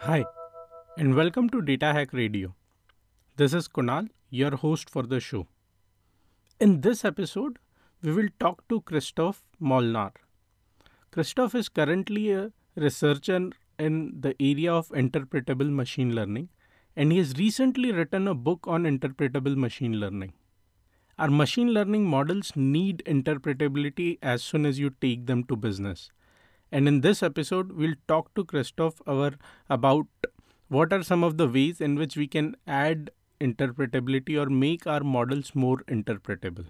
Hi, and welcome to Data Hack Radio. This is Kunal, your host for the show. In this episode, we will talk to Christoph Molnar. Christoph is currently a researcher in the area of interpretable machine learning, and he has recently written a book on interpretable machine learning. Our machine learning models need interpretability as soon as you take them to business. And in this episode, we'll talk to Christoph our, about what are some of the ways in which we can add interpretability or make our models more interpretable.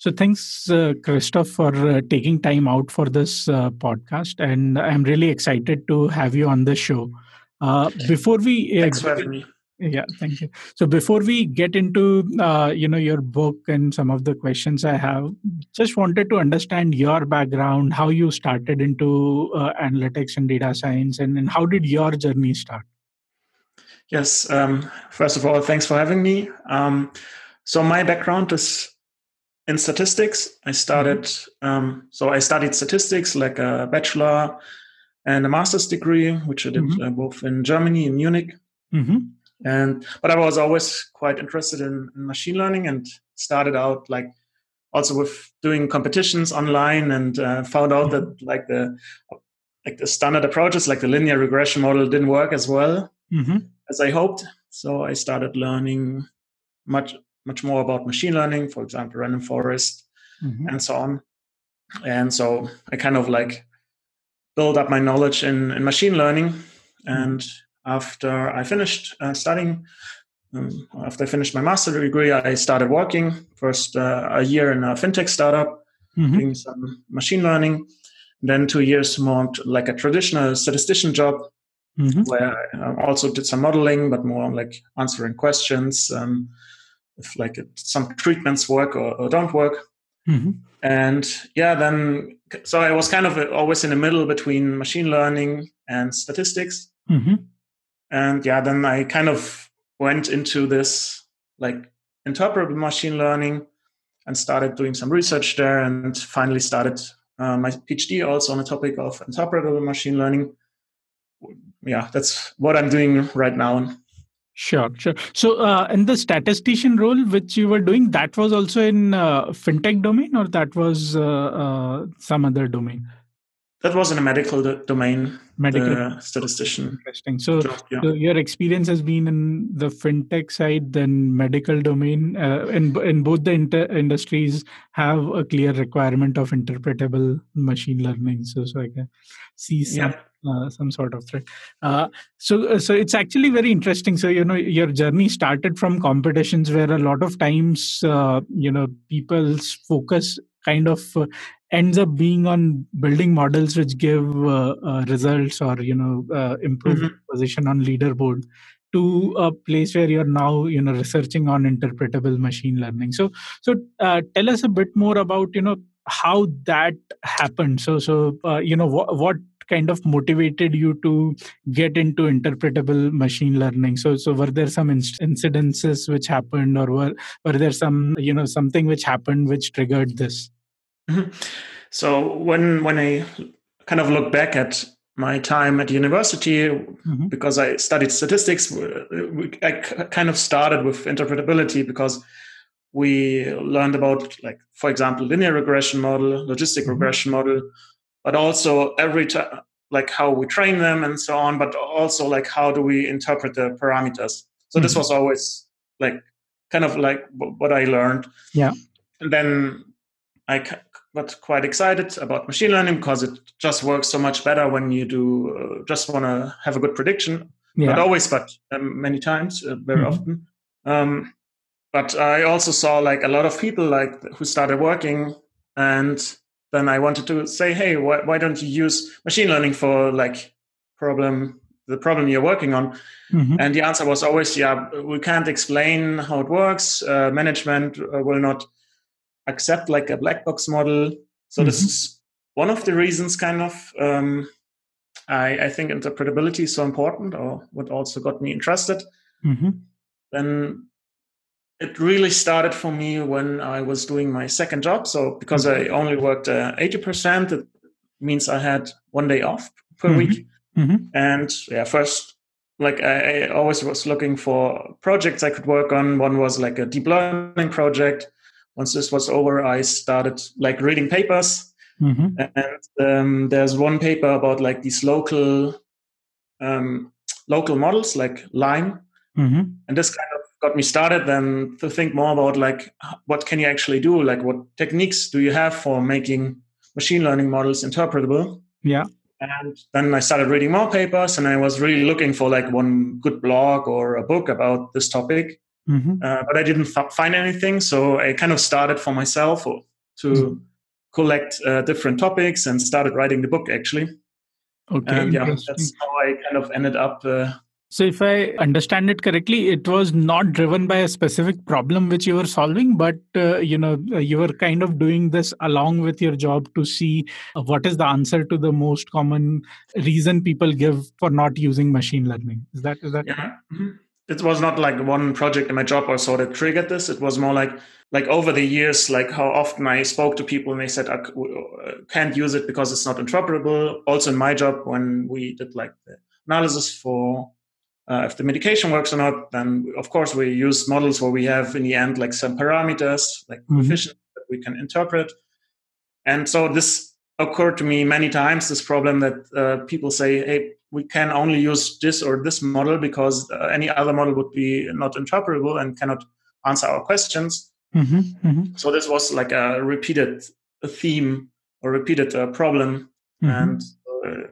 So thanks, uh, Christoph, for uh, taking time out for this uh, podcast, and I'm really excited to have you on the show. Uh, before we uh, thanks for having me. Yeah, thank you. So before we get into uh, you know your book and some of the questions I have, just wanted to understand your background, how you started into analytics and data science, and, and how did your journey start? Yes. Um, first of all, thanks for having me. Um, so my background is in statistics. I started, mm-hmm. um, so I studied statistics like a bachelor and a master's degree, which I did mm-hmm. uh, both in Germany in Munich. Mm-hmm. And but I was always quite interested in, in, machine learning and started out like also with doing competitions online and uh, found out that mm-hmm. like the like the standard approaches like the linear regression model didn't work as well mm-hmm. as I hoped. So I started learning much much more about machine learning, for example, random forest mm-hmm. and so on. And so I kind of like build up my knowledge in, in machine learning. Mm-hmm. And after I finished uh, studying, um, after I finished my master degree, I started working first uh, a year in a fintech startup, mm-hmm. doing some machine learning. Then two years more like a traditional statistician job, mm-hmm. where I also did some modeling, but more on like answering questions, um, if like it, some treatments work or, or don't work. Mm-hmm. And yeah, then so I was kind of always in the middle between machine learning and statistics. Mm-hmm. And yeah, then I kind of went into this like interpretable machine learning and started doing some research there and finally started uh, my PhD also on the topic of interpretable machine learning. Yeah, that's what I'm doing right now. Sure, sure. So, uh, in the statistician role which you were doing, that was also in uh, fintech domain, or that was uh, uh some other domain? That was in a medical do- domain. Medical statistician. Interesting. So, job, yeah. so, your experience has been in the fintech side, then medical domain. Uh, in in both the inter- industries, have a clear requirement of interpretable machine learning. So, so I can see some. Yeah uh, some sort of threat. Uh, so, uh, so it's actually very interesting. So, you know, your journey started from competitions where a lot of times, uh, you know, people's focus kind of uh, ends up being on building models which give uh, results or you know improve mm-hmm. position on leaderboard to a place where you're now you know researching on interpretable machine learning so so tell us a bit more about you know how that happened so so uh, you know wh- what kind of motivated you to get into interpretable machine learning so so were there some incidences which happened or were were there some you know something which happened which triggered this mm-hmm. so when when i kind of look back at my time at university mm-hmm. because i studied statistics i kind of started with interpretability because we learned about like for example linear regression model logistic mm-hmm. regression model but also every time like how we train them and so on but also like how do we interpret the parameters so mm-hmm. this was always like kind of like what i learned yeah and then i got quite excited about machine learning because it just works so much better when you do uh, just want to have a good prediction yeah. not always but um, many times uh, very mm-hmm. often um, but i also saw like a lot of people like who started working and then I wanted to say, hey, why, why don't you use machine learning for like problem the problem you're working on? Mm-hmm. And the answer was always, yeah, we can't explain how it works. Uh, management uh, will not accept like a black box model. So mm-hmm. this is one of the reasons, kind of. Um, I, I, think interpretability is so important, or what also got me interested. Mm-hmm. Then it really started for me when I was doing my second job. So because mm-hmm. I only worked uh, eighty percent, it means I had one day off per mm-hmm. week. Mm-hmm. And yeah, first, like I, I, always was looking for projects I could work on. One was like a deep learning project. Once this was over, I started like reading papers. Mm-hmm. And um, there's one paper about like these local um, local models like LIME, mm-hmm. and this kind of got me started then to think more about like what can you actually do, like what techniques do you have for making machine learning models interpretable. Yeah. And then I started reading more papers, and I was really looking for like one good blog or a book about this topic. Mm-hmm. Uh, but I didn't f- find anything, so I kind of started for myself to mm-hmm. collect uh, different topics and started writing the book actually. Okay, and, yeah, that's how I kind of ended up uh, so, if I understand it correctly, it was not driven by a specific problem which you were solving, but uh, you know you were kind of doing this along with your job to see uh, what is the answer to the most common reason people give for not using machine learning. Is that is that? Yeah. Mm-hmm. It was not like one project in my job or so that triggered this. It was more like like over the years, like how often I spoke to people and they said I uh, can't use it because it's not interpretable. Also in my job, when we did like the analysis for uh, if the medication works or not, then of course we use models where we have in the end like some parameters, like mm-hmm. coefficients that we can interpret. And so this occurred to me many times. This problem that uh, people say, "Hey, we can only use this or this model because uh, any other model would be not interpretable and cannot answer our questions." Mm-hmm. Mm-hmm. So this was like a repeated theme or repeated uh, problem, mm-hmm. and uh,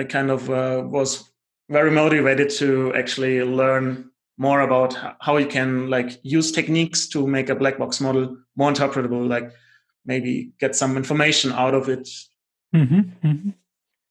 I kind of uh, was very motivated to actually learn more about how you can like use techniques to make a black box model more interpretable like maybe get some information out of it mm-hmm, mm-hmm.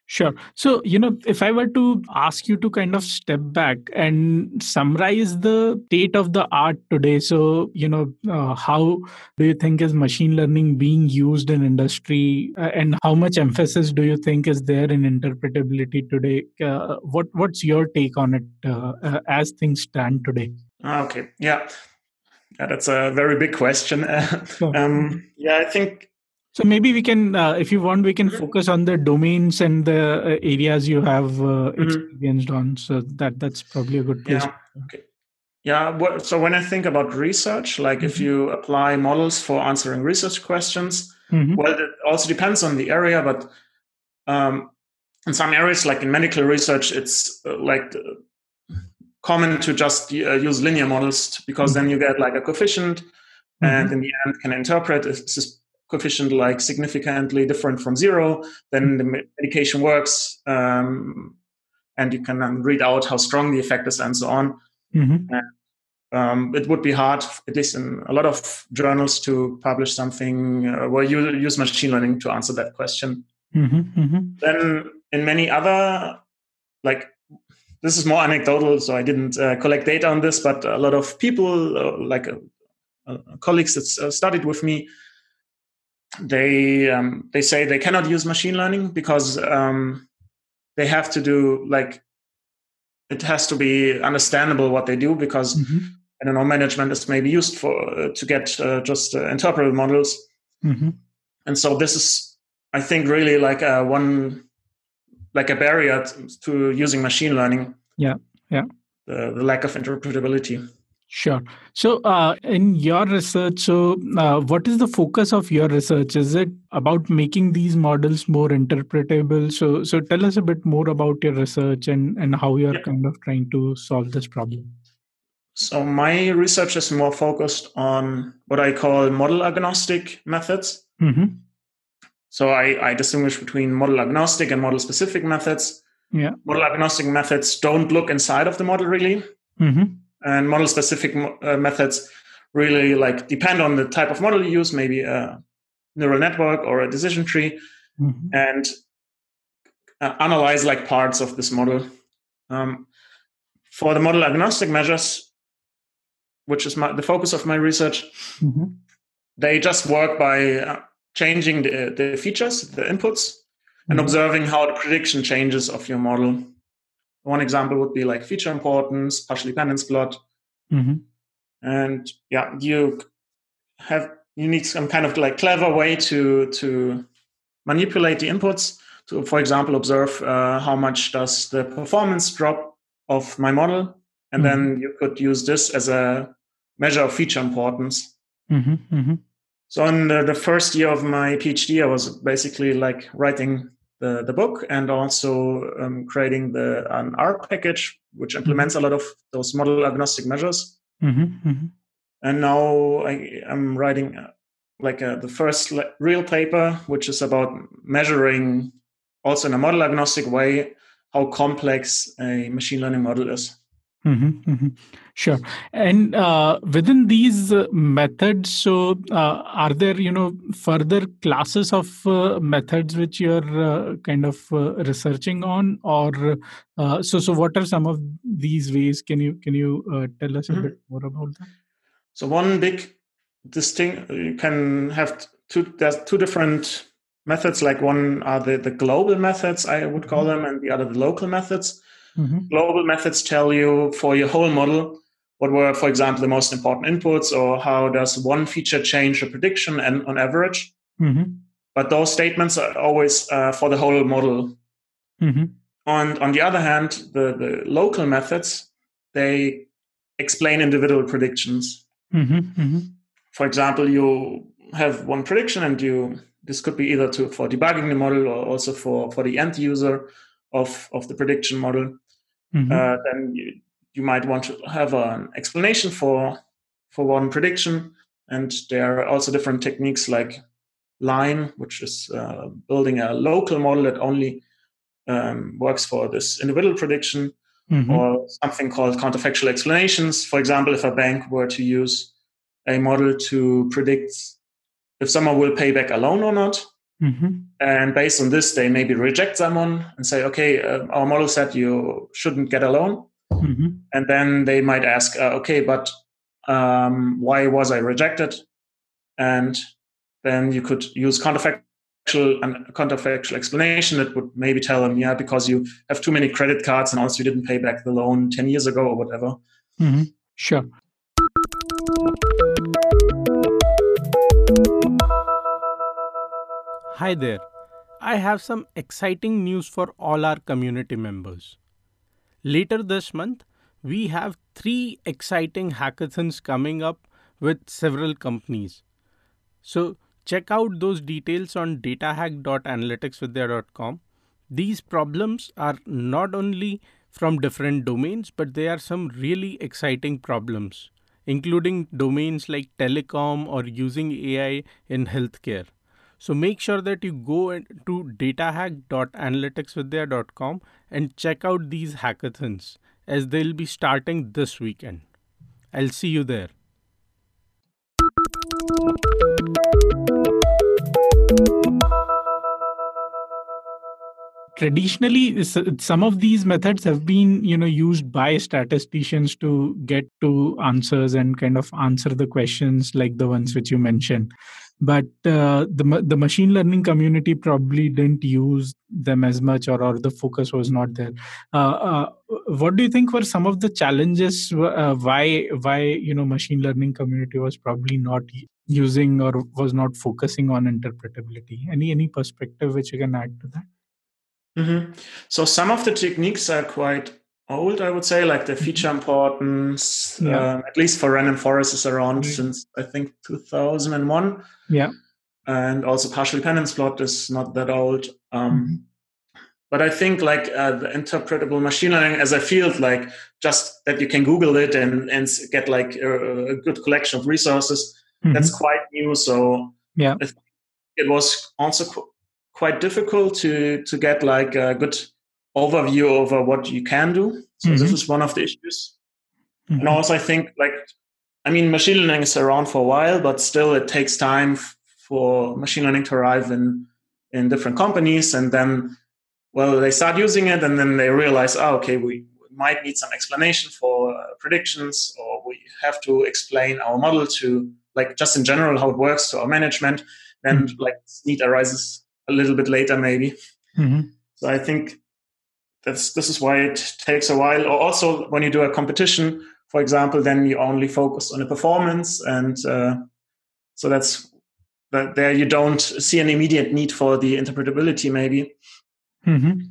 Sure. So, you know, if I were to ask you to kind of step back and summarize the state of the art today, so, you know, uh, how do you think is machine learning being used in industry uh, and how much emphasis do you think is there in interpretability today? Uh, what What's your take on it uh, uh, as things stand today? Ah, okay. Yeah. Yeah, that's a very big question. um, yeah, I think so maybe we can, uh, if you want, we can mm-hmm. focus on the domains and the uh, areas you have uh, mm-hmm. experienced on. So that that's probably a good place. Yeah. Okay. Yeah. so when I think about research, like mm-hmm. if you apply models for answering research questions, mm-hmm. well, it also depends on the area, but um, in some areas, like in medical research, it's uh, like uh, common to just uh, use linear models because mm-hmm. then you get like a coefficient, and mm-hmm. in the end can interpret is coefficient like significantly different from zero, then the medication works, um, and you can then read out how strong the effect is and so on. Mm-hmm. And, um, it would be hard, at least in a lot of journals, to publish something uh, where you use machine learning to answer that question. Mm-hmm, mm-hmm. Then, in many other, like this is more anecdotal, so I didn't uh, collect data on this, but a lot of people, uh, like uh, uh, colleagues that uh, studied with me, they um, they say they cannot use machine learning because um, they have to do like it has to be understandable what they do because mm-hmm. I don't know management is maybe used for uh, to get uh, just uh, interpretable models, mm-hmm. and so this is I think really like a one like a barrier to using machine learning. Yeah, yeah. The, the lack of interpretability. Sure. So, uh, in your research, so uh, what is the focus of your research? Is it about making these models more interpretable? So, so tell us a bit more about your research and and how you're yeah. kind of trying to solve this problem. So, my research is more focused on what I call model agnostic methods. Mm-hmm. So, I, I distinguish between model agnostic and model specific methods. Yeah. Model agnostic methods don't look inside of the model really. Mm-hmm and model specific uh, methods really like depend on the type of model you use maybe a neural network or a decision tree mm-hmm. and uh, analyze like parts of this model um, for the model agnostic measures which is my, the focus of my research mm-hmm. they just work by uh, changing the, the features the inputs and mm-hmm. observing how the prediction changes of your model. One example would be like feature importance, partial dependence plot. Mm-hmm. And yeah, you have you need some kind of like clever way to to manipulate the inputs to, for example, observe uh, how much does the performance drop of my model, and mm-hmm. then you could use this as a measure of feature importance. Mm-hmm. Mm-hmm. So in the, the, first year of my PhD, I was basically like writing the, the book and also um, creating the an R package which mm-hmm. implements a lot of those model agnostic measures. Mm-hmm. Mm-hmm. And now I am writing uh, like uh, the first real paper, which is about measuring also in a model agnostic way how complex a machine learning model is. Mm-hmm, mm-hmm. Sure. And uh, within these uh, methods, so uh, are there, you know, further classes of uh, methods which you're uh, kind of uh, researching on, or so? So, what are some of these ways? Can you can you tell us a mm-hmm. bit more about that? So, one big distinct you can have two. There's two different methods. Like one are the the global methods, I would call mm-hmm. them, and the other the local methods. Mm-hmm. Global methods tell you for your whole model what were, for example, the most important inputs or how does one feature change a prediction and on average. Mm-hmm. But those statements are always uh, for the whole model. Mm-hmm. And on the other hand, the, the local methods, they explain individual predictions. Mm-hmm. Mm-hmm. For example, you have one prediction and you this could be either to for debugging the model or also for, for the end user of, of the prediction model, mm-hmm. uh, then you, you might want to have an explanation for for one prediction. And there are also different techniques like LIME, which is uh, building a local model that only um, works for this individual prediction, mm-hmm. or something called counterfactual explanations. For example, if a bank were to use a model to predict if someone will pay back a loan or not, Mm-hmm. And based on this, they maybe reject someone and say, okay, uh, our model said you shouldn't get a loan. Mm-hmm. And then they might ask, uh, okay, but um, why was I rejected? And then you could use counterfactual and counterfactual explanation that would maybe tell them, yeah, because you have too many credit cards and also you didn't pay back the loan 10 years ago or whatever. Mm-hmm. Sure. Hi there. I have some exciting news for all our community members. Later this month, we have three exciting hackathons coming up with several companies. So, check out those details on datahack.analyticsvidhya.com. These problems are not only from different domains, but they are some really exciting problems, including domains like telecom or using AI in healthcare. So make sure that you go to datahack.analyticsvidhya.com and check out these hackathons as they'll be starting this weekend. I'll see you there. traditionally some of these methods have been you know used by statisticians to get to answers and kind of answer the questions like the ones which you mentioned but uh, the the machine learning community probably didn't use them as much or, or the focus was not there. Uh, uh, what do you think were some of the challenges uh, why why you know machine learning community was probably not using or was not focusing on interpretability? Any any perspective which you can add to that? Mm-hmm. so some of the techniques are quite old, I would say, like the feature mm-hmm. importance, yeah. um, at least for random forest is around mm-hmm. since I think 2001. Yeah. And also partial dependence plot is not that old. Um, mm-hmm. But I think like uh, the interpretable machine learning as a field, like just that you can Google it and, and get like a, a good collection of resources, mm-hmm. that's quite new. So yeah, it was also qu- quite difficult to to get like a good overview over what you can do. So mm-hmm. this is one of the issues. Mm-hmm. And also, I think like I mean, machine learning is around for a while, but still, it takes time f- for machine learning to arrive in in different companies, and then well, they start using it, and then they realize, oh, okay, we might need some explanation for uh, predictions, or we have to explain our model to like just in general how it works to our management. Then mm-hmm. like need arises a little bit later, maybe. Mm-hmm. So I think that's this is why it takes a while. Or also when you do a competition, for example, then you only focus on the performance, and uh, so that's that there you don't see an immediate need for the interpretability, maybe. Mm-hmm.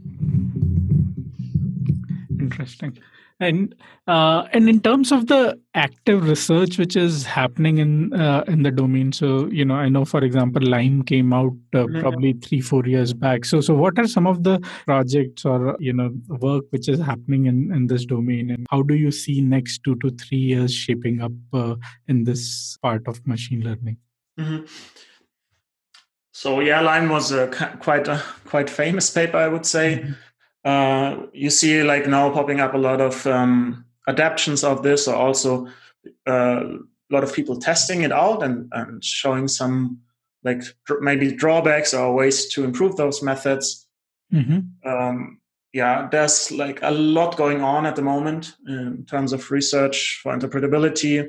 Interesting and uh, and in terms of the active research which is happening in uh, in the domain so you know i know for example lime came out uh, mm-hmm. probably 3 4 years back. So so what are some of the projects or you know work which is happening in in this domain? And how do you see next 2 to 3 years shaping up uh, in this part of machine learning? Mm-hmm. so yeah lime was a quite a quite famous paper i would say. Mm-hmm uh, you see like now popping up a lot of um, adaptations of this, or also uh, a lot of people testing it out and, and showing some like dr- maybe drawbacks or ways to improve those methods. Mm-hmm. Um, yeah, there's like a lot going on at the moment in terms of research for interpretability.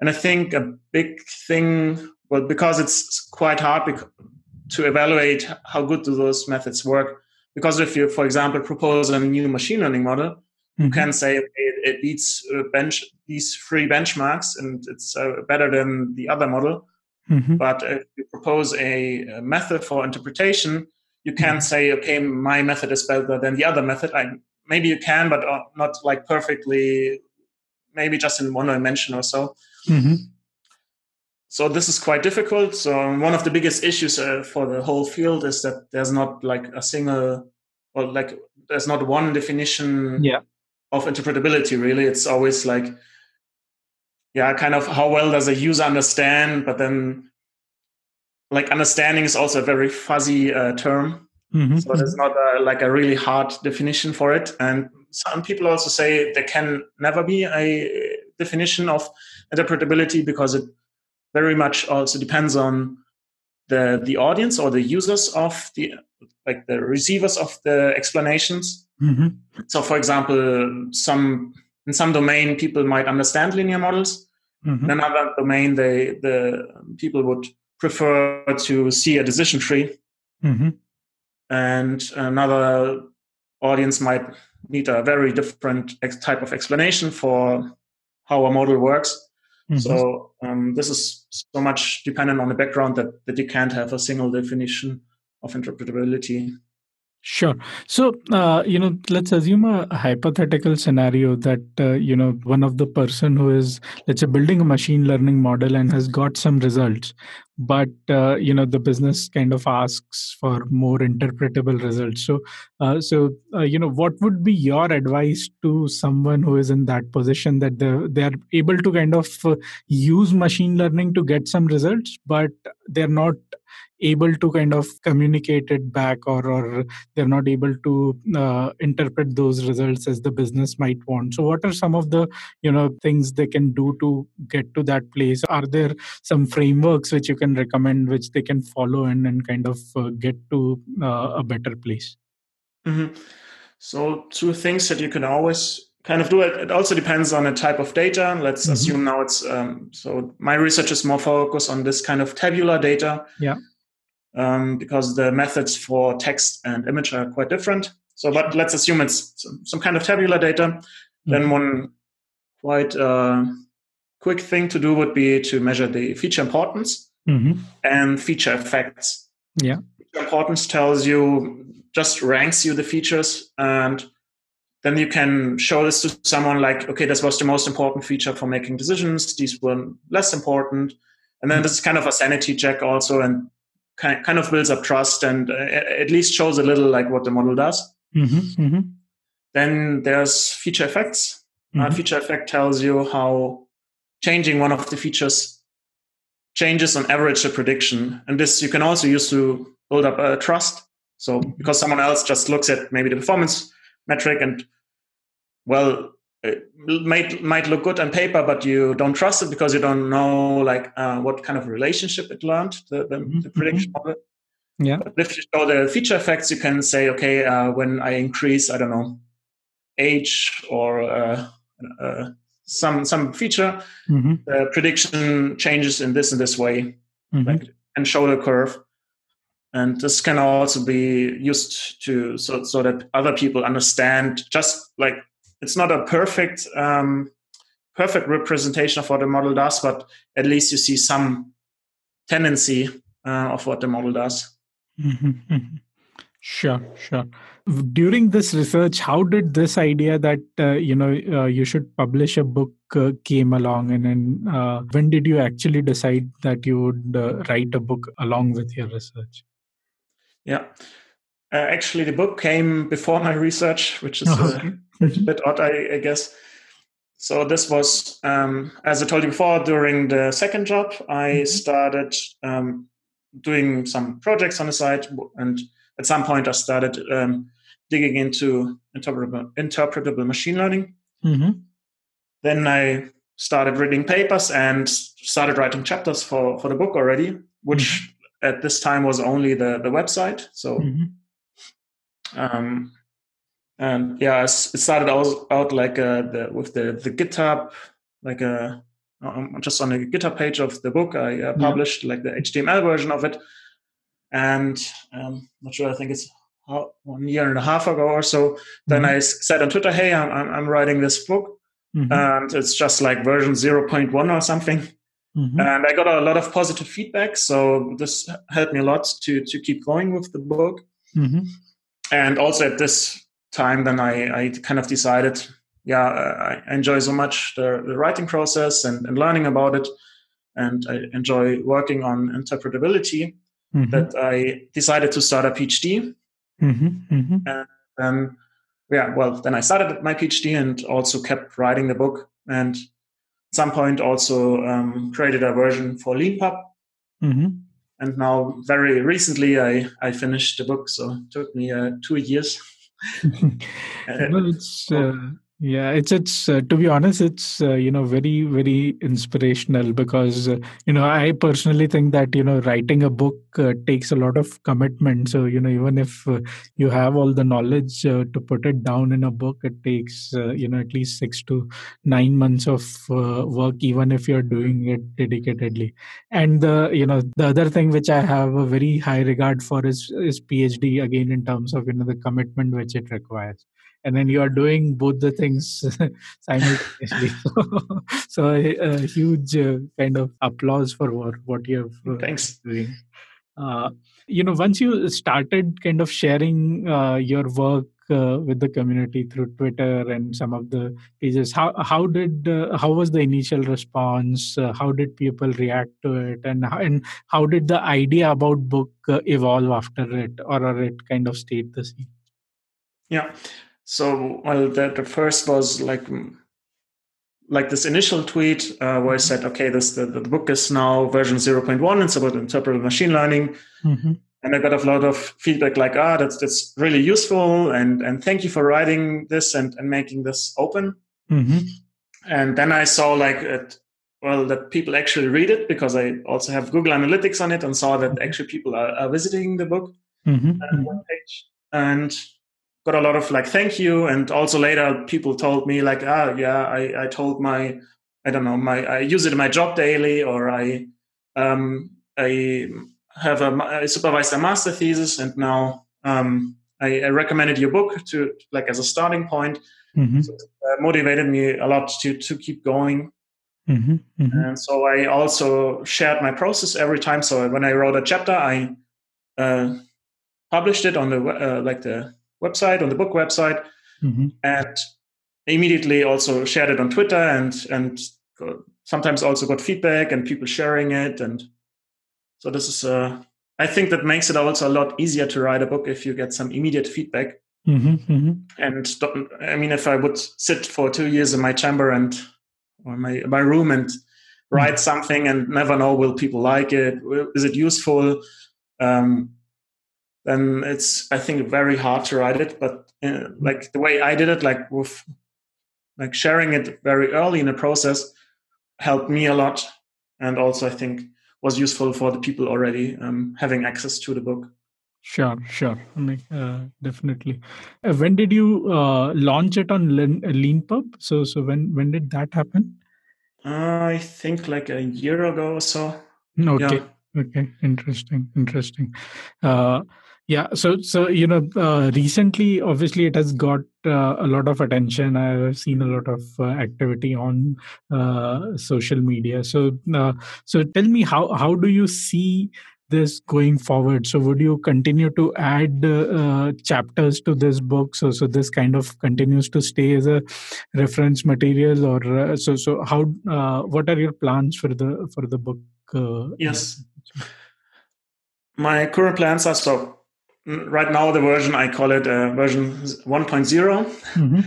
And I think a big thing, well, because it's quite hard to evaluate how good do those methods work, because if you, for example, propose a new machine learning model, mm-hmm. you can say okay, it beats uh, bench these three benchmarks and it's uh, better than the other model. Mm-hmm. But if you propose a, a, method for interpretation, you can mm-hmm. say, okay, my method is better than the other method. I, maybe you can, but uh, not like perfectly, maybe just in one dimension or so. Mm-hmm so this is quite difficult. So one of the biggest issues uh, for the whole field is that there's not like a single, or like there's not one definition yeah. of interpretability. Really, it's always like, yeah, kind of how well does a user understand? But then, like understanding is also a very fuzzy uh, term. Mm-hmm. So there's not a, like a really hard definition for it. And some people also say there can never be a definition of interpretability because it very much also depends on the the audience or the users of the like the receivers of the explanations. Mm-hmm. So, for example, some in some domain people might understand linear models. Mm-hmm. In another domain, they the people would prefer to see a decision tree, mm-hmm. and another audience might need a very different type of explanation for how a model works. Mm-hmm. So um, this is so much dependent on the background that, that you can't have a single definition of interpretability. Sure. So, uh, you know, let's assume a, hypothetical scenario that, uh, you know, one of the person who is, let's say, building a machine learning model and has got some results, but, uh, you know, the business kind of asks for more interpretable results. So, uh, so, uh, you know, what would be your advice to someone who is in that position that they they are able to kind of uh, use machine learning to get some results, but they're not able to kind of communicate it back or or they're not able to uh, interpret those results as the business might want so what are some of the you know things they can do to get to that place are there some frameworks which you can recommend which they can follow and and kind of uh, get to uh, a better place mm-hmm. so two things that you can always kind of do it. It also depends on the type of data. Let's mm-hmm. assume now it's um, so my research is more focused on this kind of tabular data. Yeah um, because the methods for text and image are quite different. So, but let's assume it's some, some kind of tabular data. Mm-hmm. Then one quite uh, quick thing to do would be to measure the feature importance mm-hmm. and feature effects. Yeah, feature importance tells you just ranks you the features and then you can show this to someone like okay this was the most important feature for making decisions these were less important and then this is kind of a sanity check also and kind of builds up trust and uh, at least shows a little like what the model does. Mm-hmm, mm-hmm. Then there's feature effects. Uh, mm-hmm. Uh, feature effect tells you how changing one of the features changes on average the prediction. And this you can also use to build up a trust. So because someone else just looks at maybe the performance metric and well, it might might look good on paper, but you don't trust it because you don't know like uh, what kind of relationship it learned the, the, mm-hmm. the prediction mm-hmm. model. Yeah. But if you show the feature effects, you can say, okay, uh, when I increase, I don't know, age or uh, uh some some feature, mm-hmm. the prediction changes in this and this way, mm-hmm. like, and show the curve. and this can also be used to so so that other people understand just like it's not a perfect um, perfect representation of what the model does but at least you see some tendency uh, of what the model does. Mm-hmm, mm-hmm. sure sure. During this research how did this idea that uh, you know uh, you should publish a book uh, came along? And then uh, when did you actually decide that you would uh, write a book along with your research? Yeah uh, actually the book came before my research which is oh, okay. a bit odd I, I, guess so this was um, as i told you before during the second job i mm-hmm. started um, doing some projects on the side and at some point i started um, digging into interpretable, interpretable machine learning. Mm-hmm. Then I started reading papers and started writing chapters for, for the book already, which mm-hmm. at this time was only the, the website. So, mm-hmm. Um, and yeah, it started out, out like uh, the, with the, the GitHub, like a, uh, um, just on the GitHub page of the book, I uh, published like the HTML version of it. And um, not sure, I think it's one year and a half ago or so. Then mm-hmm. I said on Twitter, "Hey, I'm I'm writing this book, mm-hmm. and it's just like version 0.1 or something." Mm-hmm. And I got a lot of positive feedback, so this helped me a lot to to keep going with the book. Mm-hmm. And also at this time, then I I kind of decided, yeah, I enjoy so much the, the writing process and, and learning about it, and I enjoy working on interpretability. Mm-hmm. That I decided to start a PhD Mm-hmm, mm-hmm. And then, yeah, well, then I started my PhD and also kept writing the book. And at some point, also um, created a version for LeanPub. Mm-hmm. And now, very recently, I, I finished the book. So it took me uh, two years. well, it's uh, yeah it's it's uh, to be honest it's uh, you know very very inspirational because uh, you know i personally think that you know writing a book uh, takes a lot of commitment. So you know even if uh, you have all the knowledge uh, to put it down in a book it takes you know at least 6 to 9 months of work even if you're doing it dedicatedly. And the you know the other thing which i have a very high regard for is is phd again in terms of you know the commitment which it requires. And then you are doing both the things simultaneously. so, a, a, huge uh, kind of applause for what, what you have uh, Thanks. doing. Uh, you know, once you started kind of sharing uh, your work uh, with the community through Twitter and some of the pages, how how did uh, how was the initial response? how did people react to it, and how, and how did the idea about book evolve after it, or, or it kind of stayed the same? Yeah, so, well, the, the first was like mm, like this initial tweet uh, where I said, okay, this the, the book is now version 0.1. It's about interpretable machine learning. Mm-hmm. And I got a lot of feedback like, ah, that's that's really useful and and thank you for writing this and, and making this open. Mm-hmm. And then I saw like it, well that people actually read it because I also have Google Analytics on it and saw that mm-hmm. actually people are, are visiting the book mm-hmm. uh, page. And got a lot of like thank you and also later people told me like ah yeah i i told my i don't know my i use it in my job daily or i um i have a I supervised a master thesis and now um I, I recommended your book to like as a starting point mm-hmm. so it motivated me a lot to to keep going mm-hmm. Mm-hmm. and so i also shared my process every time so when i wrote a chapter i uh, published it on the uh, like the website, on the book website, mm-hmm. and immediately also shared it on Twitter and and sometimes also got feedback and people sharing it and so this is uh, I think that makes it also a lot easier to write a book if you get some immediate feedback. Mm-hmm, mm-hmm. And I mean, if I would sit for two years in my chamber and or my my room and write mm-hmm. something and never know will people like it, is it useful? Um, then it's I think very hard to write it. But uh, like the way I did it, like with like sharing it very early in the process, helped me a lot, and also I think was useful for the people already um, having access to the book. Sure, sure, uh, definitely. Uh, when did you uh, launch it on Lean, LeanPub? So, so when when did that happen? I think like a year ago or so. Okay. Yeah. okay interesting interesting uh, yeah so so you know uh, recently obviously it has got uh, a lot of attention. I've seen a lot of uh, activity on uh, social media. So uh, so tell me how how do you see this going forward? So would you continue to add uh, chapters to this book? So so this kind of continues to stay as a reference material or so so how what are your plans for the for the book yes. My current plans are so right now the version I call it uh, version 1.0, mm-hmm.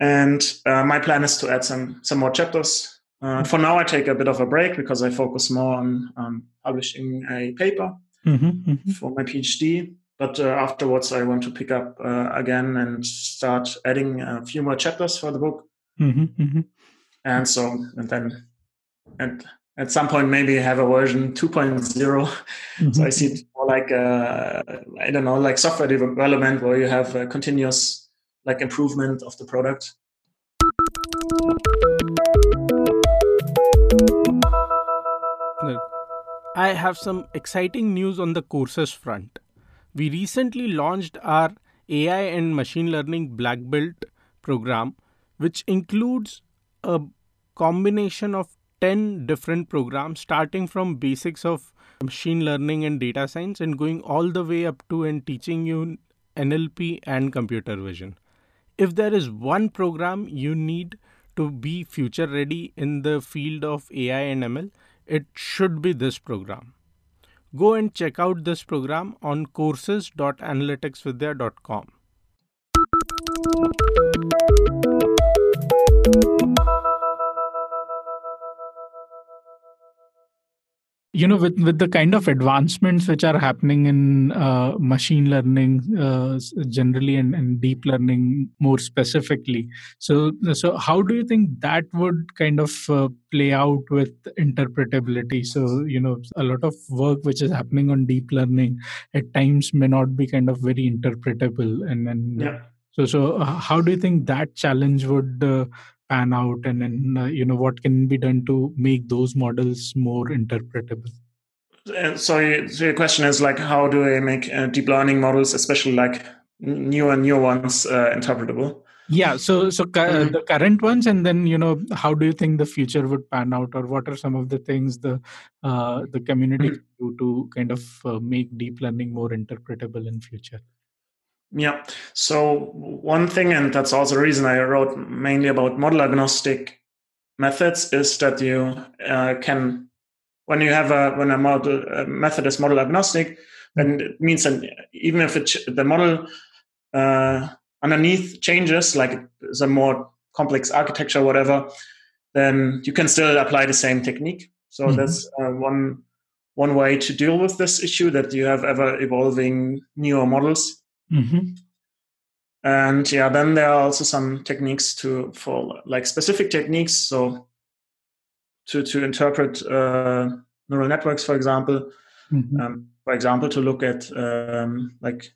and uh, my plan is to add some some more chapters. Uh, for now, I take a bit of a break because I focus more on um, publishing a paper mm-hmm. Mm-hmm. for my PhD. But uh, afterwards, I want to pick up uh, again and start adding a few more chapters for the book. Mm-hmm. Mm-hmm. And so, and then, and at some point maybe have a version 2.0 mm-hmm. so i see it more like uh, i don't know like software development where you have a continuous like improvement of the product. I have some exciting news on the courses front. We recently launched our ai and machine learning black belt program which includes a combination of 10 different programs starting from basics of machine learning and data science and going all the way up to and teaching you NLP and computer vision. If there is one program you need to be future ready in the field of AI and ML, it should be this program. Go and check out this program on courses.analyticsvidhya.com. you know with with the kind of advancements which are happening in uh, machine learning uh, generally and, and, deep learning more specifically so so how do you think that would kind of uh, play out with interpretability so you know a lot of work which is happening on deep learning at times may not be kind of very interpretable and then yeah. so so uh, how do you think that challenge would uh, pan out and then uh, you know what can be done to make those models more interpretable so, so your question is like how do i make uh, deep learning models especially like newer and new ones uh, interpretable yeah so so mm-hmm. the current ones and then you know how do you think the future would pan out or what are some of the things the uh, the community mm-hmm. do to kind of uh, make deep learning more interpretable in future yeah. So one thing, and that's also the reason I wrote mainly about model agnostic methods, is that you uh, can, when you have a when a model a method is model agnostic, then it means that even if it, the model uh, underneath changes, like it's a more complex architecture, or whatever, then you can still apply the same technique. So mm-hmm. that's uh, one one way to deal with this issue that you have ever evolving newer models Mm-hmm. And yeah, then there are also some techniques to for like specific techniques. So to to interpret uh, neural networks, for example, mm-hmm. um, for example, to look at um, like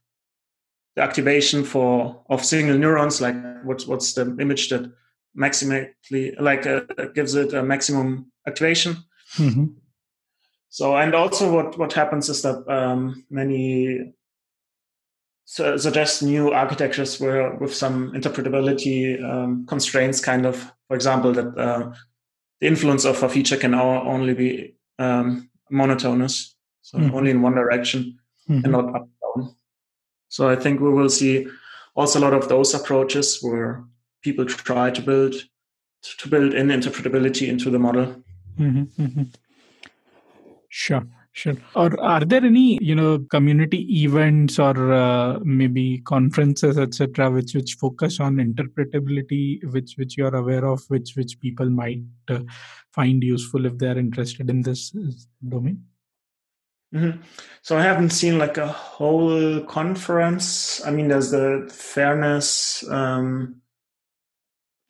the activation for of single neurons, like what's what's the image that maximally like uh, gives it a maximum activation. Mm-hmm. So and also what what happens is that um, many so, suggest new architectures where with some interpretability um, constraints, kind of, for example, that uh, the influence of a feature can only be um, monotonous, so mm-hmm. only in one direction mm-hmm. and not up down. So I think we will see also a lot of those approaches where people try to build to build in interpretability into the model. Mm-hmm. mm-hmm. Sure. Sure. Or are there any, you know, community events or uh, maybe conferences, etc., which which focus on interpretability, which which you are aware of, which which people might uh, find useful if they are interested in this domain? Mm-hmm. So I haven't seen like a whole conference. I mean, there's the fairness, um,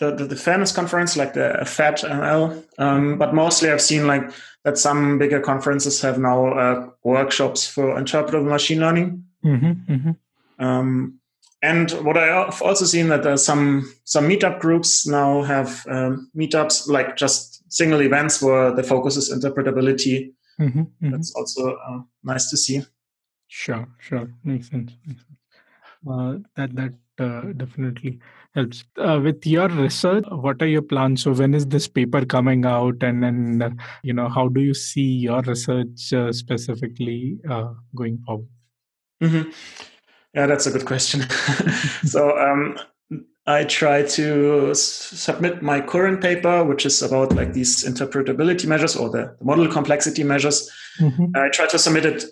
the, the, the fairness conference, like the FATML, um, but mostly I've seen like that some bigger conferences have now uh, workshops for interpretable machine learning. Mm-hmm, mm-hmm. Um, and what I've also seen that there's some some meetup groups now have um, meetups like just single events where the focus is interpretability, mm-hmm, mm-hmm. that's also uh, nice to see. Sure, sure, makes sense. Makes sense. Uh, that that uh, definitely helps. Uh, with your research, what are your plans? So when is this paper coming out, and then uh, you know how do you see your research uh, specifically uh, going forward? Mm-hmm. Yeah, that's a good question. so um, I try to s- submit my current paper, which is about like these interpretability measures or the model complexity measures. Mm-hmm. I try to submit it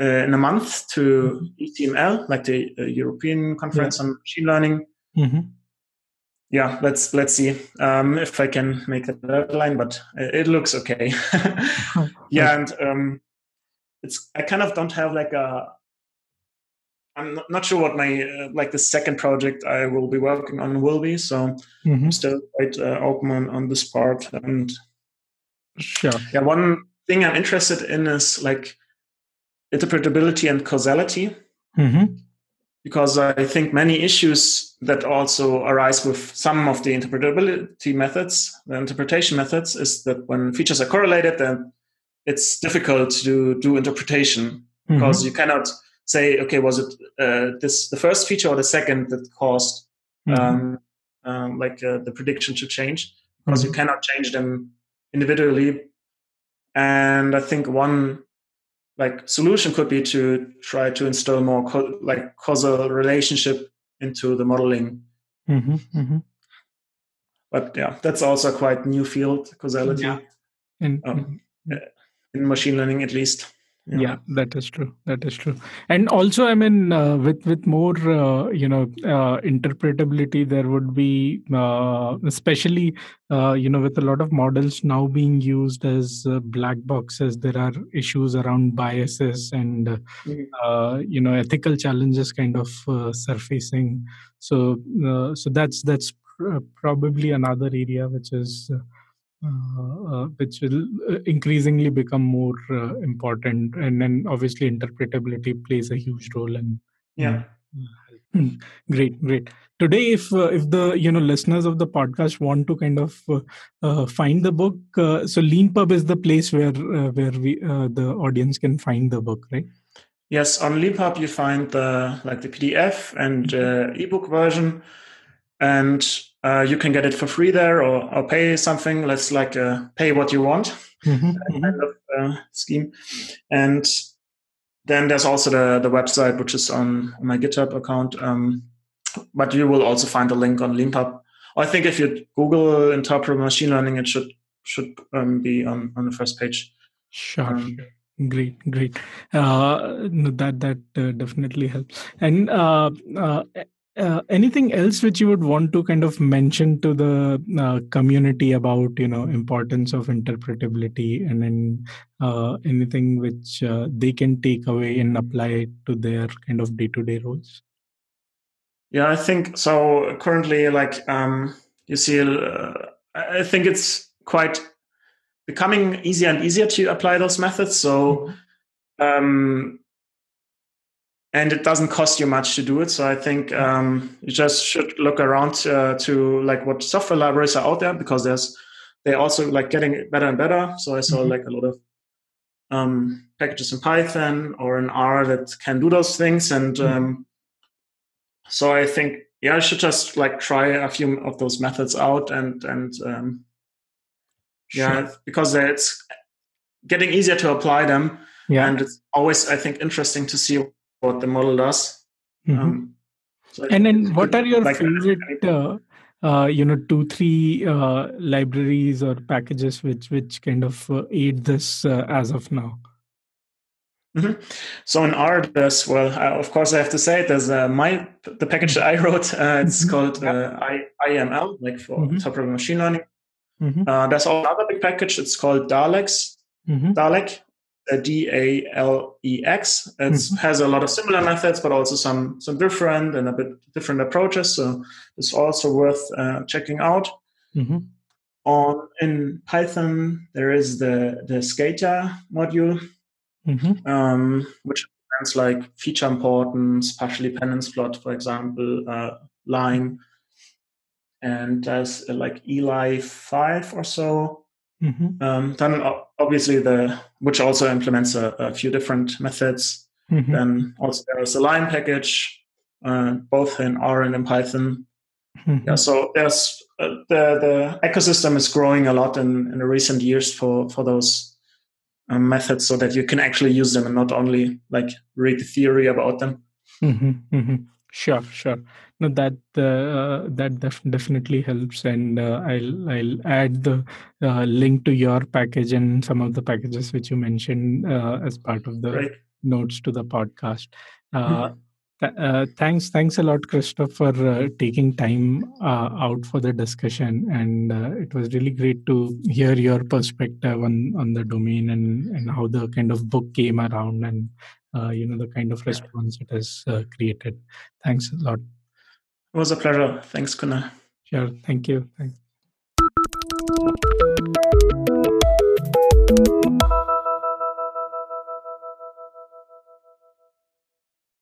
uh, in a month to mm-hmm. ECML, like the uh, European Conference yeah. on Machine Learning. Mm-hmm. Yeah, let's let's see um, if I can make the deadline, but it looks okay. yeah, and um, it's I kind of don't have like a I'm not sure what my uh, like the second project I will be working on will be. So mm-hmm. I'm still quite uh, open on, on this part. And sure, yeah, one thing I'm interested in is like interpretability and causality, mm-hmm. Because I think many issues that also arise with some of the interpretability methods, the interpretation methods, is that when features are correlated, then it's difficult to do interpretation mm-hmm. because you cannot say, okay, was it uh, this the first feature or the second that caused mm-hmm. um, um, like uh, the prediction to change? Because mm-hmm. you cannot change them individually. And I think one like solution could be to try to install more co- like causal relationship into the modeling. Mm-hmm. mm-hmm. But yeah, that's also quite new field, causality. Yeah. In, um, in machine learning, at least yeah. yeah. that is true that is true and also i mean uh, with with more uh, you know uh, interpretability there would be uh, especially uh, you know with a lot of models now being used as uh, black boxes there are issues around biases and mm-hmm. you know ethical challenges kind of surfacing so so that's that's pr- probably another area which is which will uh, increasingly become more important and then obviously interpretability plays a huge role in yeah. great great. Today if uh, if the you know listeners of the podcast want to kind of uh, uh, find the book so leanpub is the place where where we the audience can find the book right? Yes on leanpub you find the like the pdf and mm-hmm. ebook version. And uh, you can get it for free there or, or pay something. Let's like uh, pay what you want mm-hmm, mm-hmm. kind of uh, scheme. And then there's also the, the website, which is on, on my GitHub account. Um, but you will also find a link on Leanpub. I think if you Google interpret machine learning, it should should um, be on, on the first page. Sure. Um, great great uh, that that uh, definitely helps and uh, uh anything else which you would want to kind of mention to the uh, community about you know importance of interpretability and then uh, anything which uh, they can take away and apply to their kind of day-to-day roles yeah i think so currently like um, you see uh, i think it's quite becoming easier and easier to apply those methods so mm-hmm. um, and it doesn't cost you much to do it. So I think um, you just should look around uh, to like what software libraries are out there because there's they're also like getting better and better. So I saw mm-hmm. like a lot of um, packages in Python or in R that can do those things, and mm-hmm. um, so I think yeah, I should just like try a few of those methods out and and um, yeah, sure. because it's getting easier to apply them. Yeah, and it's always I think interesting to see what the model does. Mm-hmm. Um, so and then, what are your like favorite, uh, uh, you know, two three uh, libraries or packages which which kind of uh, aid this uh, as of now? Mm-hmm. So in R, there's well, uh, of course, I have to say it. There's my the package that I wrote. it's mm-hmm. called. I, IML, like for mm-hmm. top-level machine learning. Mm-hmm. there's another big package. It's called Dalex. Mm-hmm. Dalex, D A L E X. It mm-hmm. has a lot of similar methods, but also some some different and a bit different approaches. So it's also worth uh, checking out. Mm-hmm. On in Python, there is the the Skater module, mm-hmm. um, which has like feature importance, partial dependence plot, for example, uh, LIME, and there's uh, like ELI5 or so Mm-hmm. Um, then obviously the which also implements a, a few different methods. Mm-hmm. Then also there's a LIME package, uh, both in R and in Python. Mm-hmm. Yeah, so there's uh, the the ecosystem is growing a lot in in the recent years for for those um, methods, so that you can actually use them and not only like read the theory about them. Mm-hmm, mm-hmm. Sure, sure. No, that uh, that def- definitely helps, and uh, I'll I'll add the uh, link to your package and some of the packages which you mentioned uh, as part of the right. notes to the podcast. Uh, mm-hmm. Uh, thanks, thanks a lot, Christoph, for uh, taking time uh, out for the discussion, and uh, it was really great to hear your perspective on on the domain and and how the kind of book came around, and uh, you know the kind of response it has uh, created. Thanks a lot. It was a pleasure. Thanks, Kunal. Sure. Thank you. Thanks.